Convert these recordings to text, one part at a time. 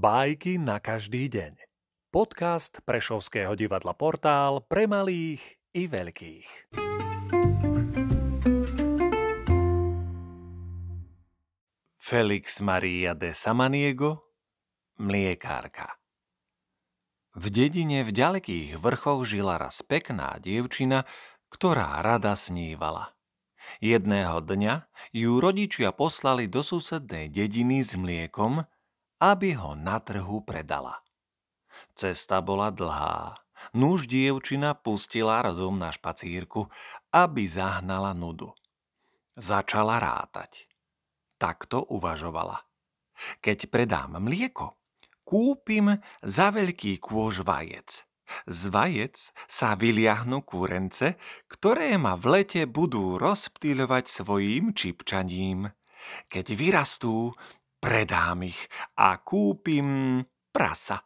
Bajky na každý deň. Podcast Prešovského divadla Portál pre malých i veľkých. Felix Maria de Samaniego Mliekárka V dedine v ďalekých vrchoch žila raz pekná dievčina, ktorá rada snívala. Jedného dňa ju rodičia poslali do susednej dediny s mliekom, aby ho na trhu predala. Cesta bola dlhá. Nuž dievčina pustila rozum na špacírku, aby zahnala nudu. Začala rátať. Takto uvažovala. Keď predám mlieko, kúpim za veľký kôž vajec. Z vajec sa vyliahnu kúrence, ktoré ma v lete budú rozptýľovať svojím čipčaním. Keď vyrastú, predám ich a kúpim prasa.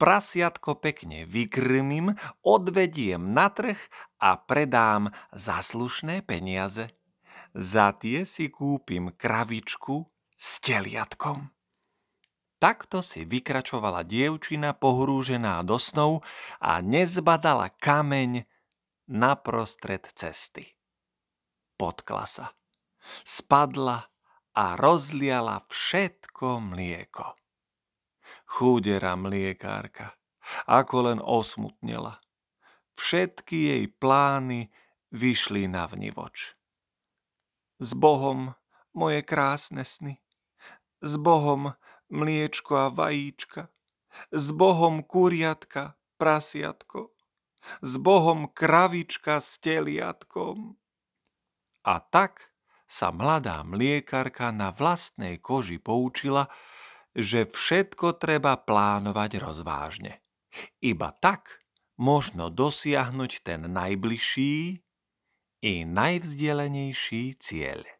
Prasiatko pekne vykrmím, odvediem na trh a predám za peniaze. Za tie si kúpim kravičku s teliatkom. Takto si vykračovala dievčina pohrúžená do snov a nezbadala kameň naprostred cesty. Potkla sa. Spadla a rozliala všetko mlieko. Chúdera mliekárka, ako len osmutnela. Všetky jej plány vyšli na vnivoč. S Bohom, moje krásne sny. S Bohom, mliečko a vajíčka. S Bohom kuriatka, prasiatko. S Bohom kravička s teliatkom. A tak sa mladá mliekarka na vlastnej koži poučila, že všetko treba plánovať rozvážne. Iba tak možno dosiahnuť ten najbližší i najvzdelenejší cieľ.